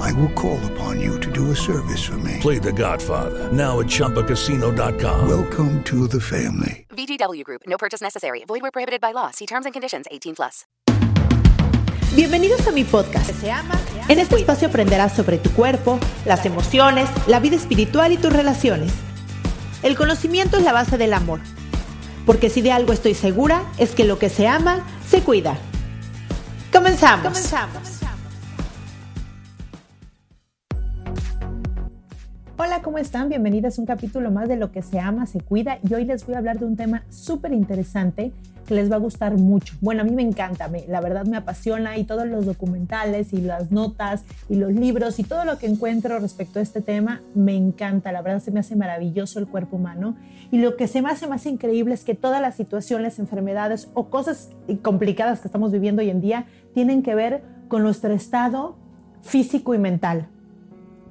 I will call upon you to do a service for me. Play The Godfather now at ChumbaCasino.com. Welcome to the family. VGW Group. No purchase necessary. Void where prohibited by law. See terms and conditions. 18 plus. Bienvenidos a mi podcast. En este espacio aprenderás sobre tu cuerpo, las emociones, la vida espiritual y tus relaciones. El conocimiento es la base del amor. Porque si de algo estoy segura es que lo que se ama se cuida. Comenzamos. Comenzamos. Hola, ¿cómo están? Bienvenidas a un capítulo más de Lo que se ama, se cuida. Y hoy les voy a hablar de un tema súper interesante que les va a gustar mucho. Bueno, a mí me encanta, me, la verdad me apasiona y todos los documentales y las notas y los libros y todo lo que encuentro respecto a este tema me encanta. La verdad se me hace maravilloso el cuerpo humano. Y lo que se me hace más increíble es que todas las situaciones, enfermedades o cosas complicadas que estamos viviendo hoy en día tienen que ver con nuestro estado físico y mental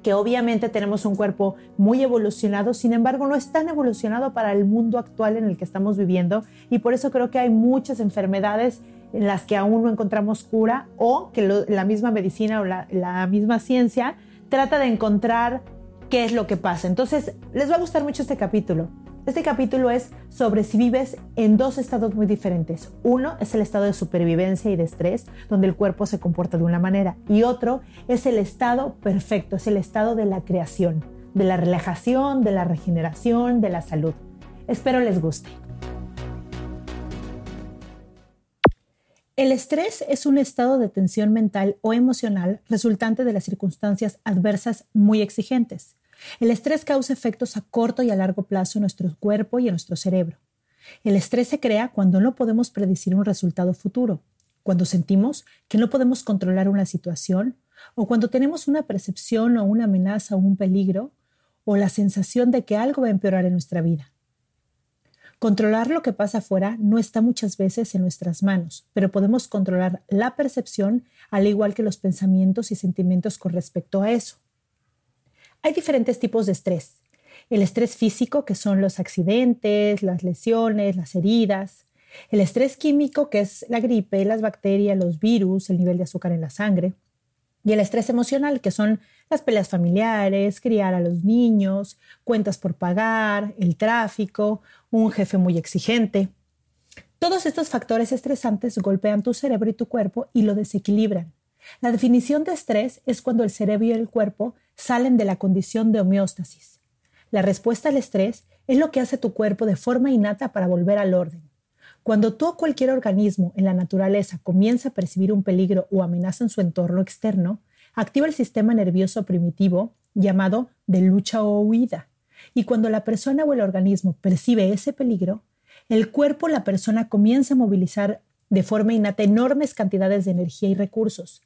que obviamente tenemos un cuerpo muy evolucionado, sin embargo no es tan evolucionado para el mundo actual en el que estamos viviendo y por eso creo que hay muchas enfermedades en las que aún no encontramos cura o que la misma medicina o la, la misma ciencia trata de encontrar qué es lo que pasa. Entonces, les va a gustar mucho este capítulo. Este capítulo es sobre si vives en dos estados muy diferentes. Uno es el estado de supervivencia y de estrés, donde el cuerpo se comporta de una manera, y otro es el estado perfecto, es el estado de la creación, de la relajación, de la regeneración, de la salud. Espero les guste. El estrés es un estado de tensión mental o emocional resultante de las circunstancias adversas muy exigentes el estrés causa efectos a corto y a largo plazo en nuestro cuerpo y en nuestro cerebro. El estrés se crea cuando no podemos predecir un resultado futuro, cuando sentimos que no podemos controlar una situación o cuando tenemos una percepción o una amenaza o un peligro o la sensación de que algo va a empeorar en nuestra vida. Controlar lo que pasa afuera no está muchas veces en nuestras manos, pero podemos controlar la percepción al igual que los pensamientos y sentimientos con respecto a eso. Hay diferentes tipos de estrés. El estrés físico, que son los accidentes, las lesiones, las heridas. El estrés químico, que es la gripe, las bacterias, los virus, el nivel de azúcar en la sangre. Y el estrés emocional, que son las peleas familiares, criar a los niños, cuentas por pagar, el tráfico, un jefe muy exigente. Todos estos factores estresantes golpean tu cerebro y tu cuerpo y lo desequilibran. La definición de estrés es cuando el cerebro y el cuerpo salen de la condición de homeostasis. La respuesta al estrés es lo que hace tu cuerpo de forma innata para volver al orden. Cuando tú o cualquier organismo en la naturaleza comienza a percibir un peligro o amenaza en su entorno externo, activa el sistema nervioso primitivo llamado de lucha o huida. Y cuando la persona o el organismo percibe ese peligro, el cuerpo o la persona comienza a movilizar de forma innata enormes cantidades de energía y recursos,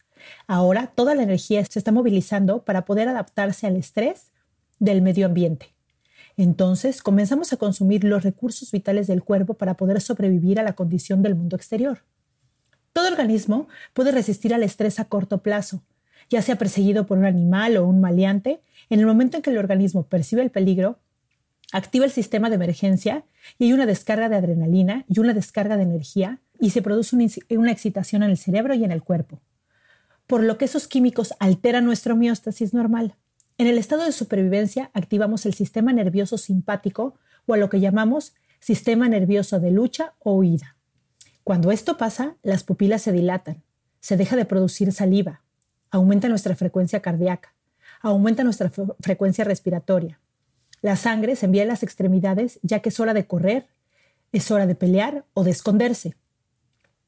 Ahora toda la energía se está movilizando para poder adaptarse al estrés del medio ambiente. Entonces comenzamos a consumir los recursos vitales del cuerpo para poder sobrevivir a la condición del mundo exterior. Todo organismo puede resistir al estrés a corto plazo, ya sea perseguido por un animal o un maleante, en el momento en que el organismo percibe el peligro, activa el sistema de emergencia y hay una descarga de adrenalina y una descarga de energía y se produce una, excitación en el cerebro y en el cuerpo por lo que esos químicos alteran nuestra homeostasis normal. En el estado de supervivencia activamos el sistema nervioso simpático o a lo que llamamos sistema nervioso de lucha o huida. Cuando esto pasa, las pupilas se dilatan, se deja de producir saliva, aumenta nuestra frecuencia cardíaca, aumenta nuestra frecuencia respiratoria. La sangre se envía a las extremidades ya que es hora de correr, es hora de pelear o de esconderse.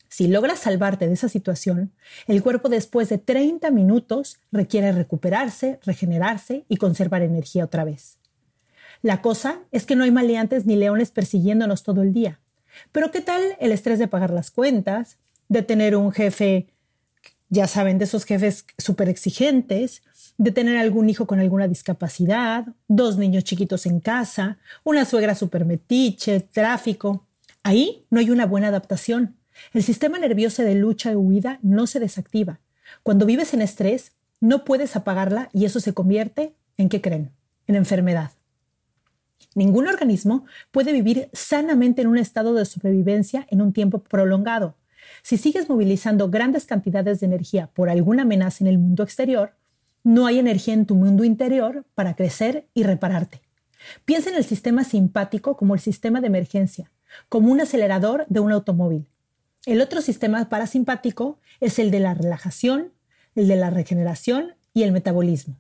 Si logras salvarte de esa situación, el cuerpo después de 30 minutos requiere recuperarse, regenerarse y conservar energía otra vez. La cosa es que no hay maleantes ni leones persiguiéndonos todo el día. Pero ¿qué tal el estrés de pagar las cuentas, de tener un jefe, ya saben, de esos jefes súper exigentes, de tener algún hijo con alguna discapacidad, dos niños chiquitos en casa, una suegra súper metiche, tráfico? Ahí no hay una buena adaptación. El sistema nervioso de lucha y huida no se desactiva. Cuando vives en estrés, no puedes apagarla y eso se convierte en qué creen? En enfermedad. Ningún organismo puede vivir sanamente en un estado de sobrevivencia en un tiempo prolongado. Si sigues movilizando grandes cantidades de energía por alguna amenaza en el mundo exterior, no hay energía en tu mundo interior para crecer y repararte. Piensa en el sistema simpático como el sistema de emergencia, como un acelerador de un automóvil. El otro sistema parasimpático es el de la relajación, el de la regeneración y el metabolismo.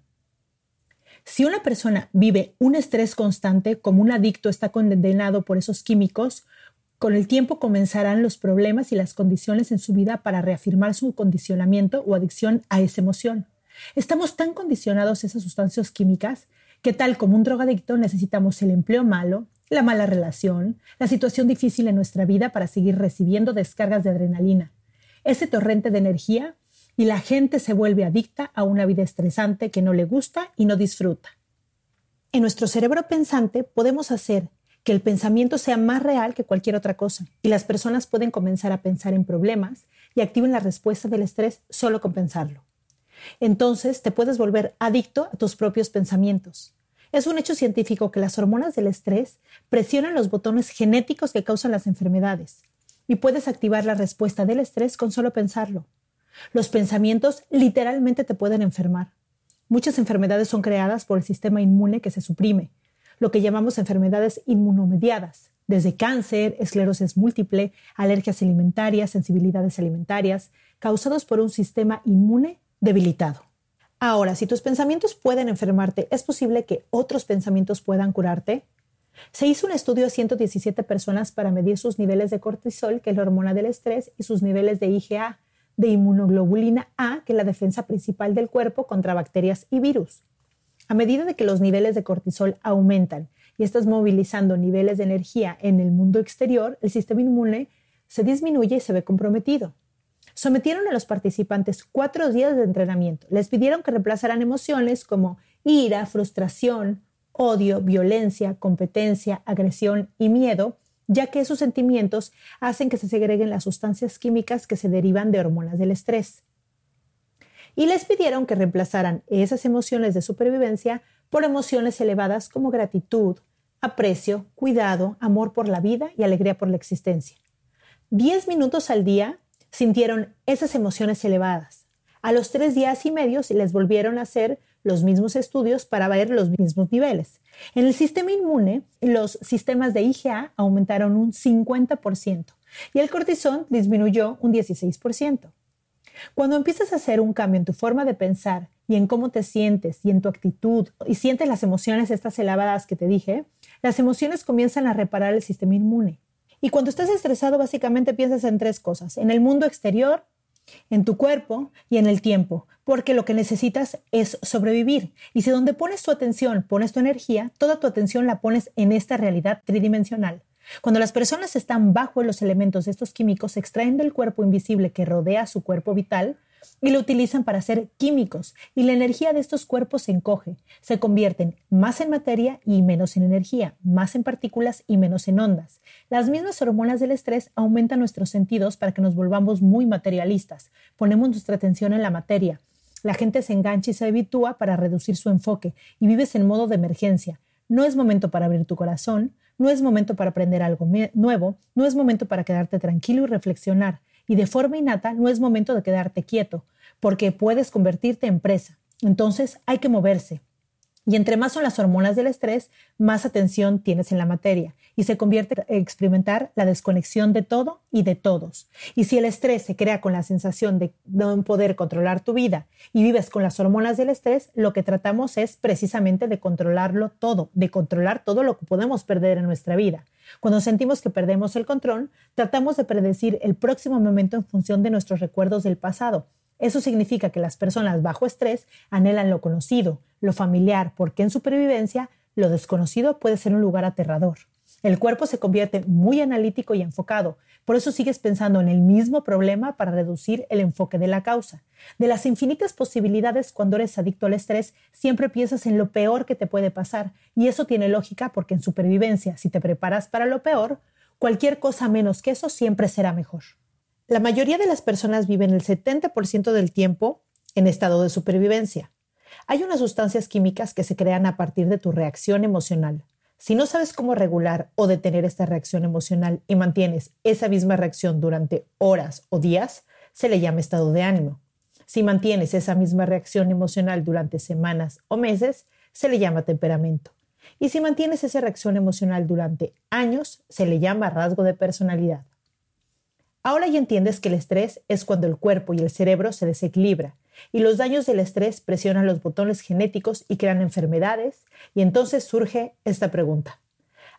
Si una persona vive un estrés constante, como un adicto está condenado por esos químicos, con el tiempo comenzarán los problemas y las condiciones en su vida para reafirmar su condicionamiento o adicción a esa emoción. Estamos tan condicionados a esas sustancias químicas que tal como un drogadicto necesitamos el empleo malo, la mala relación, la situación difícil en nuestra vida para seguir recibiendo descargas de adrenalina, ese torrente de energía y la gente se vuelve adicta a una vida estresante que no le gusta y no disfruta. En nuestro cerebro pensante podemos hacer que el pensamiento sea más real que cualquier otra cosa y las personas pueden comenzar a pensar en problemas y activen la respuesta del estrés solo con pensarlo. Entonces te puedes volver adicto a tus propios pensamientos. Es un hecho científico que las hormonas del estrés presionan los botones genéticos que causan las enfermedades y puedes activar la respuesta del estrés con solo pensarlo. Los pensamientos literalmente te pueden enfermar. Muchas enfermedades son creadas por el sistema inmune que se suprime, lo que llamamos enfermedades inmunomediadas, desde cáncer, esclerosis múltiple, alergias alimentarias, sensibilidades alimentarias, causados por un sistema inmune debilitado. Ahora, si tus pensamientos pueden enfermarte, ¿es posible que otros pensamientos puedan curarte? Se hizo un estudio a 117 personas para medir sus niveles de cortisol, que es la hormona del estrés, y sus niveles de IgA, de inmunoglobulina A, que es la defensa principal del cuerpo contra bacterias y virus. A medida de que los niveles de cortisol aumentan y estás movilizando niveles de energía en el mundo exterior, el sistema inmune se disminuye y se ve comprometido. Sometieron a los participantes cuatro días de entrenamiento. Les pidieron que reemplazaran emociones como ira, frustración, odio, violencia, competencia, agresión y miedo, ya que esos sentimientos hacen que se segreguen las sustancias químicas que se derivan de hormonas del estrés y les pidieron que reemplazaran esas emociones de supervivencia por emociones elevadas como gratitud, aprecio, cuidado, amor por la vida y alegría por la existencia. Diez minutos al día sintieron esas emociones elevadas. A los tres días y medio les volvieron a hacer los mismos estudios para ver los mismos niveles. En el sistema inmune, los sistemas de IgA aumentaron un 50% y el cortisol disminuyó un 16%. Cuando empiezas a hacer un cambio en tu forma de pensar y en cómo te sientes y en tu actitud y sientes las emociones estas elevadas que te dije, las emociones comienzan a reparar el sistema inmune. Y cuando estás estresado básicamente piensas en tres cosas, en el mundo exterior, en tu cuerpo y en el tiempo, porque lo que necesitas es sobrevivir. Y si donde pones tu atención, pones tu energía, toda tu atención la pones en esta realidad tridimensional. Cuando las personas están bajo los elementos de estos químicos, se extraen del cuerpo invisible que rodea su cuerpo vital y lo utilizan para hacer químicos y la energía de estos cuerpos se encoge, se convierten más en materia y menos en energía, más en partículas y menos en ondas. Las mismas hormonas del estrés aumentan nuestros sentidos para que nos volvamos muy materialistas, ponemos nuestra atención en la materia. La gente se engancha y se habitúa para reducir su enfoque y vives en modo de emergencia. No es momento para abrir tu corazón, no es momento para aprender algo nuevo, no es momento para quedarte tranquilo y reflexionar. Y de forma innata, no es momento de quedarte quieto, porque puedes convertirte en presa. Entonces hay que moverse. Y entre más son las hormonas del estrés, más atención tienes en la materia y se convierte en experimentar la desconexión de todo y de todos. Y si el estrés se crea con la sensación de no poder controlar tu vida y vives con las hormonas del estrés, lo que tratamos es precisamente de controlarlo todo, de controlar todo lo que podemos perder en nuestra vida. Cuando sentimos que perdemos el control, tratamos de predecir el próximo momento en función de nuestros recuerdos del pasado eso significa que las personas bajo estrés anhelan lo conocido, lo familiar, porque en supervivencia lo desconocido puede ser un lugar aterrador. El cuerpo se convierte muy analítico y enfocado, por eso sigues pensando en el mismo problema para reducir el enfoque de la causa. De las infinitas posibilidades cuando eres adicto al estrés, siempre piensas en lo peor que te puede pasar, y eso tiene lógica porque en supervivencia, si te preparas para lo peor, cualquier cosa menos que eso siempre será mejor. La mayoría de las personas viven el 70% del tiempo en estado de supervivencia. Hay unas sustancias químicas que se crean a partir de tu reacción emocional. Si no sabes cómo regular o detener esta reacción emocional y mantienes esa misma reacción durante horas o días, se le llama estado de ánimo. Si mantienes esa misma reacción emocional durante semanas o meses, se le llama temperamento. Y si mantienes esa reacción emocional durante años, se le llama rasgo de personalidad. Ahora ya entiendes que el estrés es cuando el cuerpo y el cerebro se desequilibra y los daños del estrés presionan los botones genéticos y crean enfermedades y entonces surge esta pregunta.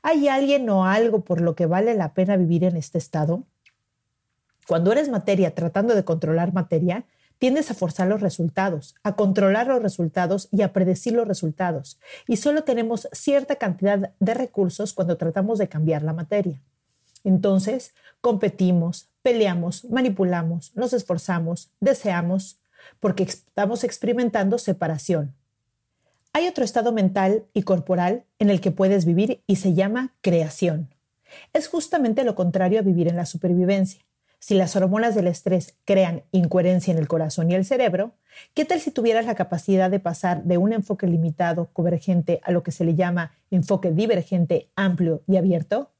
¿Hay alguien o algo por lo que vale la pena vivir en este estado? Cuando eres materia tratando de controlar materia, tiendes a forzar los resultados, a controlar los resultados y a predecir los resultados. Y solo tenemos cierta cantidad de recursos cuando tratamos de cambiar la materia. Entonces, competimos, peleamos, manipulamos, nos esforzamos, deseamos, porque estamos experimentando separación. Hay otro estado mental y corporal en el que puedes vivir y se llama creación. Es justamente lo contrario a vivir en la supervivencia. Si las hormonas del estrés crean incoherencia en el corazón y el cerebro, ¿qué tal si tuvieras la capacidad de pasar de un enfoque limitado, convergente, a lo que se le llama enfoque divergente, amplio y abierto?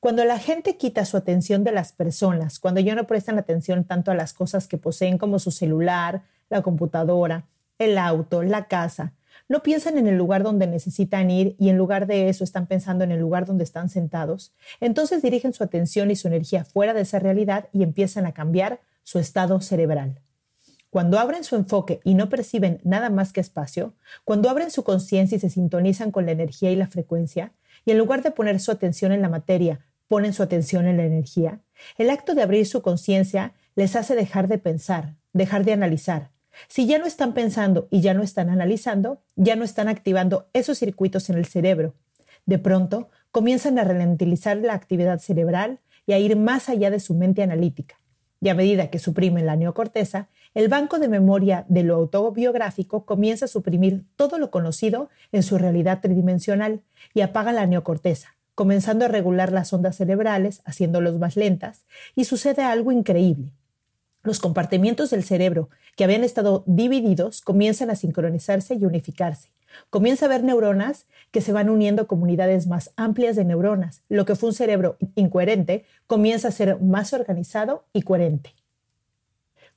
Cuando la gente quita su atención de las personas, cuando ya no prestan atención tanto a las cosas que poseen como su celular, la computadora, el auto, la casa, no piensan en el lugar donde necesitan ir y en lugar de eso están pensando en el lugar donde están sentados, entonces dirigen su atención y su energía fuera de esa realidad y empiezan a cambiar su estado cerebral. Cuando abren su enfoque y no perciben nada más que espacio, cuando abren su conciencia y se sintonizan con la energía y la frecuencia, y en lugar de poner su atención en la materia, ponen su atención en la energía, el acto de abrir su conciencia les hace dejar de pensar, dejar de analizar, si ya no están pensando y ya no están analizando, ya no están activando esos circuitos en el cerebro. De pronto, comienzan a ralentizar la actividad cerebral y a ir más allá de su mente analítica. Y a medida que suprimen la neocorteza, el banco de memoria de lo autobiográfico comienza a suprimir todo lo conocido en su realidad tridimensional y apaga la neocorteza, comenzando a regular las ondas cerebrales, haciéndolos más lentas, y sucede algo increíble. Los compartimientos del cerebro que habían estado divididos comienzan a sincronizarse y unificarse. Comienza a haber neuronas que se van uniendo a comunidades más amplias de neuronas. Lo que fue un cerebro incoherente comienza a ser más organizado y coherente.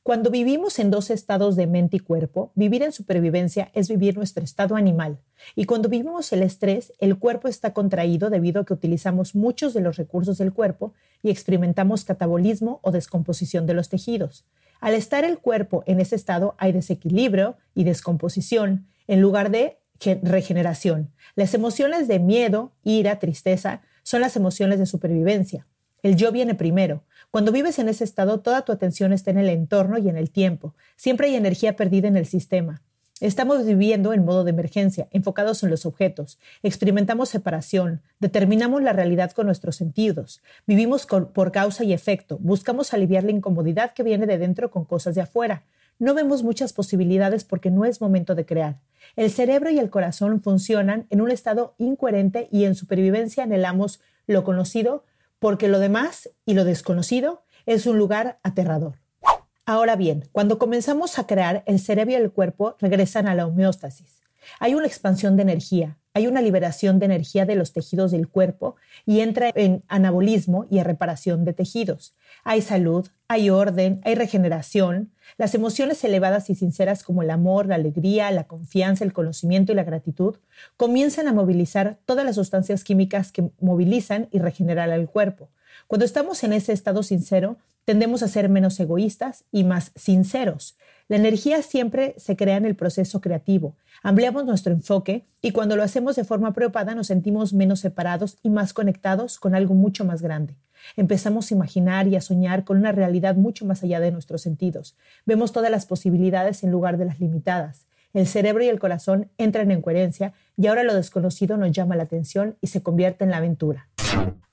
Cuando vivimos en dos estados de mente y cuerpo, vivir en supervivencia es vivir nuestro estado animal. Y cuando vivimos el estrés, el cuerpo está contraído debido a que utilizamos muchos de los recursos del cuerpo y experimentamos catabolismo o descomposición de los tejidos. Al estar el cuerpo en ese estado hay desequilibrio y descomposición en lugar de regeneración. Las emociones de miedo, ira, tristeza son las emociones de supervivencia. El yo viene primero. Cuando vives en ese estado, toda tu atención está en el entorno y en el tiempo. Siempre hay energía perdida en el sistema. Estamos viviendo en modo de emergencia, enfocados en los objetos. Experimentamos separación, determinamos la realidad con nuestros sentidos, vivimos por causa y efecto, buscamos aliviar la incomodidad que viene de dentro con cosas de afuera. No vemos muchas posibilidades porque no es momento de crear. El cerebro y el corazón funcionan en un estado incoherente y en supervivencia anhelamos lo conocido porque lo demás y lo desconocido es un lugar aterrador. Ahora bien, cuando comenzamos a crear, el cerebro y el cuerpo regresan a la homeostasis. Hay una expansión de energía, hay una liberación de energía de los tejidos del cuerpo y entra en anabolismo y reparación de tejidos. Hay salud, hay orden, hay regeneración. Las emociones elevadas y sinceras como el amor, la alegría, la confianza, el conocimiento y la gratitud comienzan a movilizar todas las sustancias químicas que movilizan y regeneran al cuerpo. Cuando estamos en ese estado sincero, tendemos a ser menos egoístas y más sinceros. La energía siempre se crea en el proceso creativo. Ampliamos nuestro enfoque y cuando lo hacemos de forma preocupada nos sentimos menos separados y más conectados con algo mucho más grande. Empezamos a imaginar y a soñar con una realidad mucho más allá de nuestros sentidos. Vemos todas las posibilidades en lugar de las limitadas. El cerebro y el corazón entran en coherencia y ahora lo desconocido nos llama la atención y se convierte en la aventura.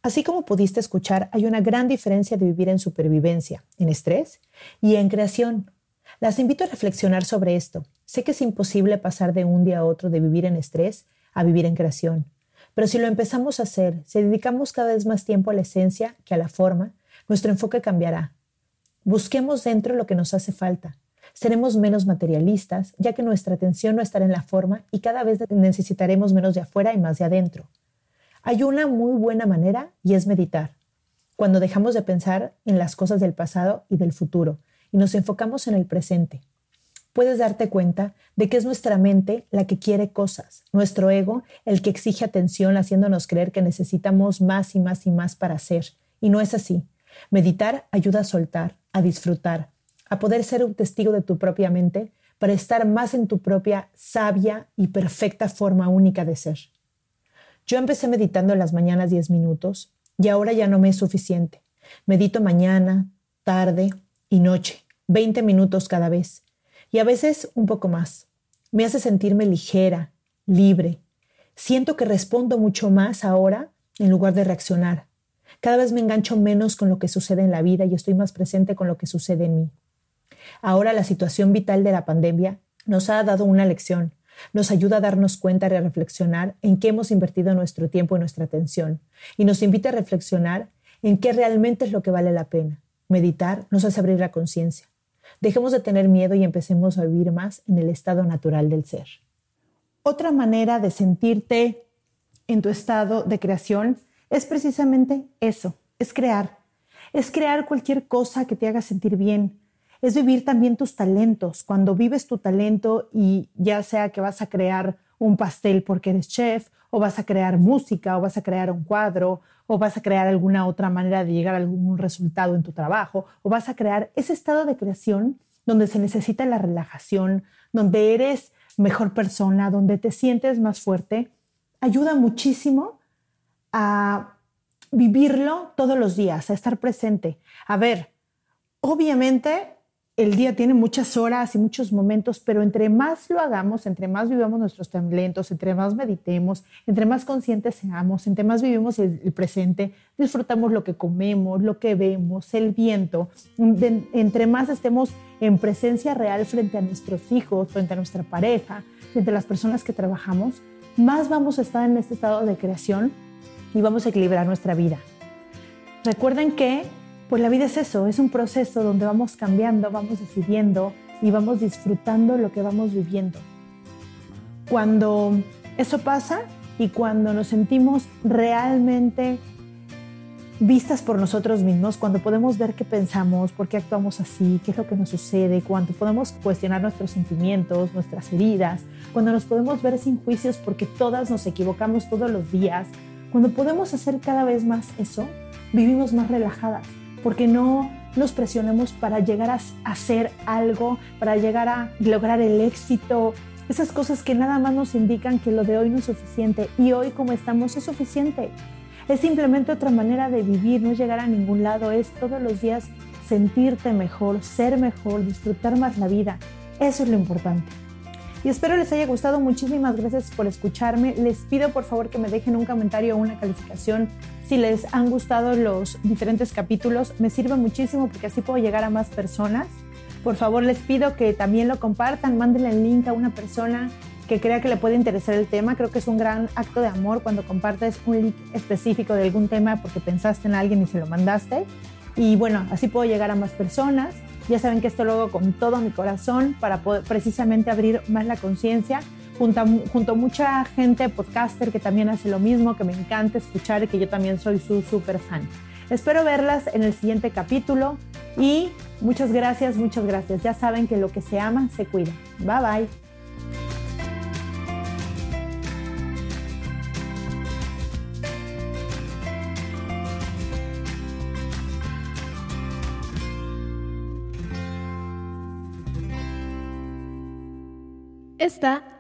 Así como pudiste escuchar, hay una gran diferencia de vivir en supervivencia, en estrés y en creación. Las invito a reflexionar sobre esto. Sé que es imposible pasar de un día a otro de vivir en estrés a vivir en creación, Pero si lo empezamos a hacer, si dedicamos cada vez más tiempo a la esencia que a la forma, nuestro enfoque cambiará. Busquemos dentro lo que nos hace falta. Seremos menos materialistas, ya que nuestra atención no estará en la forma y cada vez necesitaremos menos de afuera y más de adentro. Hay una muy buena manera y es meditar. Cuando dejamos de pensar en las cosas del pasado y del futuro y nos enfocamos en el presente, puedes darte cuenta de que es nuestra mente la que quiere cosas, nuestro ego el que exige atención haciéndonos creer que necesitamos más y más y más para hacer. Y no es así. Meditar ayuda a soltar, a disfrutar, a poder ser un testigo de tu propia mente para estar más en tu propia sabia y perfecta forma única de ser. Yo empecé meditando en las mañanas 10 minutos y ahora ya no me es suficiente. Medito mañana, tarde y noche, 20 minutos cada vez y a veces un poco más. Me hace sentirme ligera, libre. Siento que respondo mucho más ahora en lugar de reaccionar. Cada vez me engancho menos con lo que sucede en la vida y estoy más presente con lo que sucede en mí. Ahora la situación vital de la pandemia nos ha dado una lección, nos ayuda a darnos cuenta y a reflexionar en qué hemos invertido nuestro tiempo y nuestra atención, y nos invita a reflexionar en qué realmente es lo que vale la pena. Meditar nos hace abrir la conciencia. Dejemos de tener miedo y empecemos a vivir más en el estado natural del ser. Otra manera de sentirte en tu estado de creación es precisamente eso, es crear. Es crear cualquier cosa que te haga sentir bien, es vivir también tus talentos. Cuando vives tu talento y ya sea que vas a crear un pastel porque eres chef, o vas a crear música, o vas a crear un cuadro, o vas a crear alguna otra manera de llegar a algún resultado en tu trabajo, o vas a crear ese estado de creación donde se necesita la relajación, donde eres mejor persona, donde te sientes más fuerte, ayuda muchísimo a vivirlo todos los días, a estar presente. A ver, obviamente el día tiene muchas horas y muchos momentos, pero entre más lo hagamos, entre más vivamos nuestros talentos, entre más meditemos, entre más conscientes seamos, entre más vivimos el, presente, disfrutamos lo que comemos, lo que vemos, el viento, entre más estemos en presencia real frente a nuestros hijos, frente a nuestra pareja, frente a las personas que trabajamos, más vamos a estar en este estado de creación y vamos a equilibrar nuestra vida. Recuerden que pues la vida es eso, es un proceso donde vamos cambiando, vamos decidiendo y vamos disfrutando lo que vamos viviendo. Cuando eso pasa y cuando nos sentimos realmente vistas por nosotros mismos, cuando podemos ver qué pensamos, por qué actuamos así, qué es lo que nos sucede, cuando podemos cuestionar nuestros sentimientos, nuestras heridas, cuando nos podemos ver sin juicios porque todas nos equivocamos todos los días, cuando podemos hacer cada vez más eso, vivimos más relajadas porque no nos presionemos para llegar a hacer algo, para llegar a lograr el éxito, esas cosas que nada más nos indican que lo de hoy no es suficiente y hoy como estamos es suficiente. Es simplemente otra manera de vivir, no llegar a ningún lado, es todos los días sentirte mejor, ser mejor, disfrutar más la vida. Eso es lo importante y espero les haya gustado. Muchísimas gracias por escucharme. Les pido por favor que me dejen un comentario o una calificación si les han gustado los diferentes capítulos. Me sirve muchísimo porque así puedo llegar a más personas. Por favor les pido que también lo compartan, mándenle el link a una persona que crea que le puede interesar el tema. Creo que es un gran acto de amor cuando compartes un link específico de algún tema porque pensaste en alguien y se lo mandaste. Y bueno, así puedo llegar a más personas. Ya saben que esto lo hago con todo mi corazón para poder precisamente abrir más la conciencia junto, a, junto mucha gente podcaster que también hace lo mismo, que me encanta escuchar y que yo también soy su súper fan. Espero verlas en el siguiente capítulo y muchas gracias, muchas gracias. Ya saben que lo que se ama se cuida. Bye bye. Esta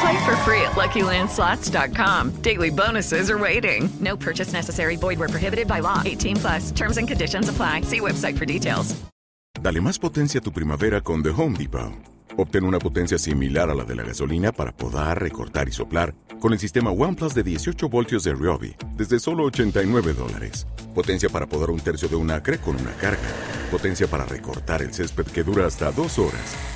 Play for free at LuckyLandSlots.com. Daily bonuses are waiting. No purchase necessary. Void were prohibited by law. 18 plus. Terms and conditions apply. See website for details. Dale más potencia a tu primavera con The Home Depot. Obtén una potencia similar a la de la gasolina para podar, recortar y soplar con el sistema OnePlus de 18 voltios de Ryobi desde solo 89 dólares. Potencia para podar un tercio de un acre con una carga. Potencia para recortar el césped que dura hasta dos horas.